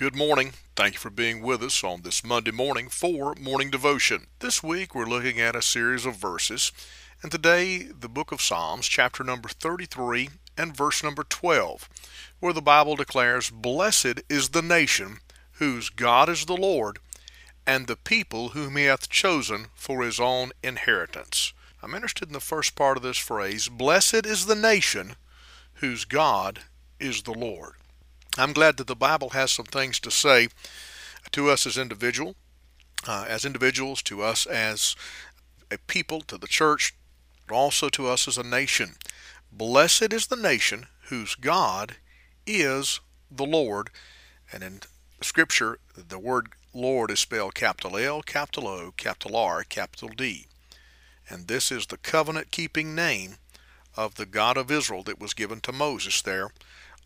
Good morning. Thank you for being with us on this Monday morning for Morning Devotion. This week we're looking at a series of verses, and today the book of Psalms, chapter number 33 and verse number 12, where the Bible declares, Blessed is the nation whose God is the Lord, and the people whom he hath chosen for his own inheritance. I'm interested in the first part of this phrase, Blessed is the nation whose God is the Lord. I'm glad that the Bible has some things to say to us as individual, uh, as individuals, to us as a people, to the church, but also to us as a nation. Blessed is the nation whose God is the Lord. And in Scripture, the word Lord is spelled capital L, capital O, capital R, capital D. And this is the covenant keeping name of the God of Israel that was given to Moses there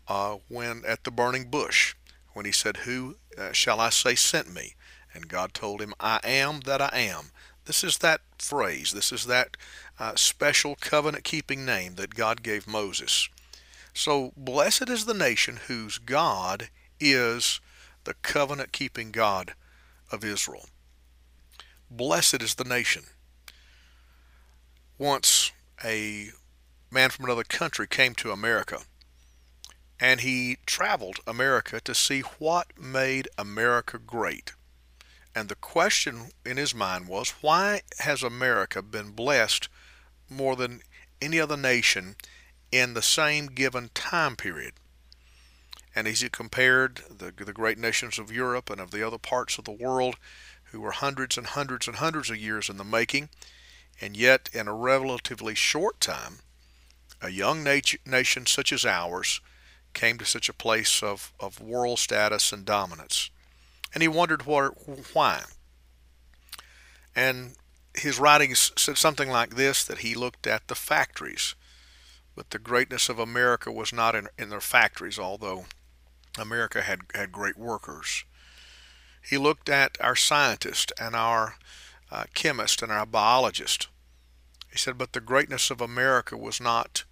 uh, when at the burning bush, when he said, Who uh, shall I say sent me? And God told him, I am that I am. This is that phrase, this is that uh, special covenant keeping name that God gave Moses. So, blessed is the nation whose God is the covenant keeping God of Israel. Blessed is the nation. Once a man from another country came to America and he traveled America to see what made America great. And the question in his mind was, why has America been blessed more than any other nation in the same given time period? And as he compared the, the great nations of Europe and of the other parts of the world, who were hundreds and hundreds and hundreds of years in the making, and yet in a relatively short time, a young nation such as ours came to such a place of, of world status and dominance. And he wondered what, why. And his writings said something like this that he looked at the factories, but the greatness of America was not in, in their factories, although America had, had great workers. He looked at our scientists and our uh, chemists and our biologists. He said, but the greatness of America was not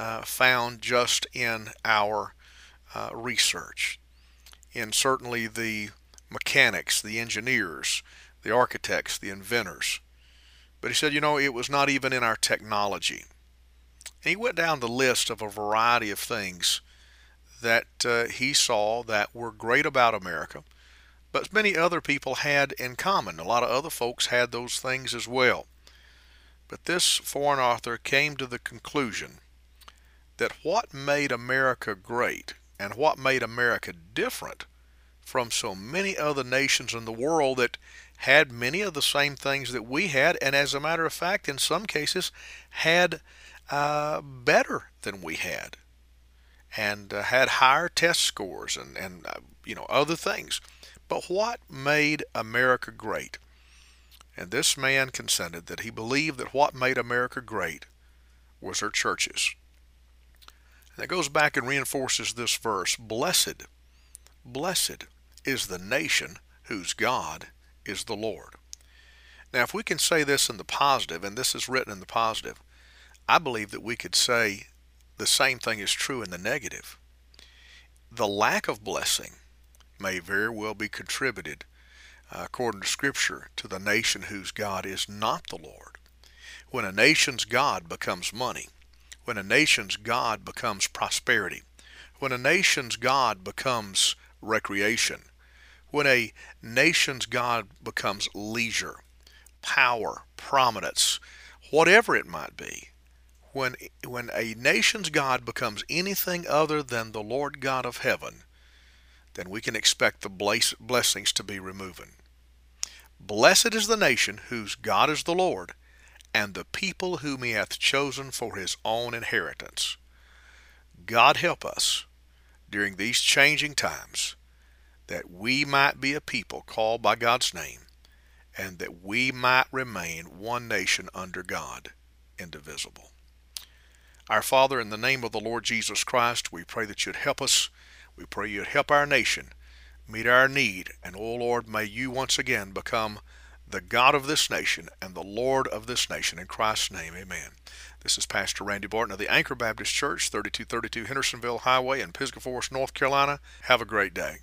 uh, found just in our uh, research, in certainly the mechanics, the engineers, the architects, the inventors. But he said, you know, it was not even in our technology. And he went down the list of a variety of things that uh, he saw that were great about America, but many other people had in common. A lot of other folks had those things as well. But this foreign author came to the conclusion that what made America great and what made America different from so many other nations in the world that had many of the same things that we had, and as a matter of fact, in some cases, had uh, better than we had, and uh, had higher test scores and and uh, you know other things. But what made America great? And this man consented that he believed that what made America great was her churches. That goes back and reinforces this verse Blessed, blessed is the nation whose God is the Lord. Now, if we can say this in the positive, and this is written in the positive, I believe that we could say the same thing is true in the negative. The lack of blessing may very well be contributed, uh, according to Scripture, to the nation whose God is not the Lord. When a nation's God becomes money, when a nation's God becomes prosperity, when a nation's God becomes recreation, when a nation's God becomes leisure, power, prominence, whatever it might be, when, when a nation's God becomes anything other than the Lord God of heaven, then we can expect the blessings to be removing. Blessed is the nation whose God is the Lord, and the people whom he hath chosen for his own inheritance. God help us during these changing times that we might be a people called by God's name and that we might remain one nation under God, indivisible. Our Father, in the name of the Lord Jesus Christ, we pray that you'd help us. We pray you'd help our nation meet our need. And, O oh Lord, may you once again become the God of this nation and the Lord of this nation. In Christ's name, amen. This is Pastor Randy Barton of the Anchor Baptist Church, 3232 Hendersonville Highway in Pisgah Forest, North Carolina. Have a great day.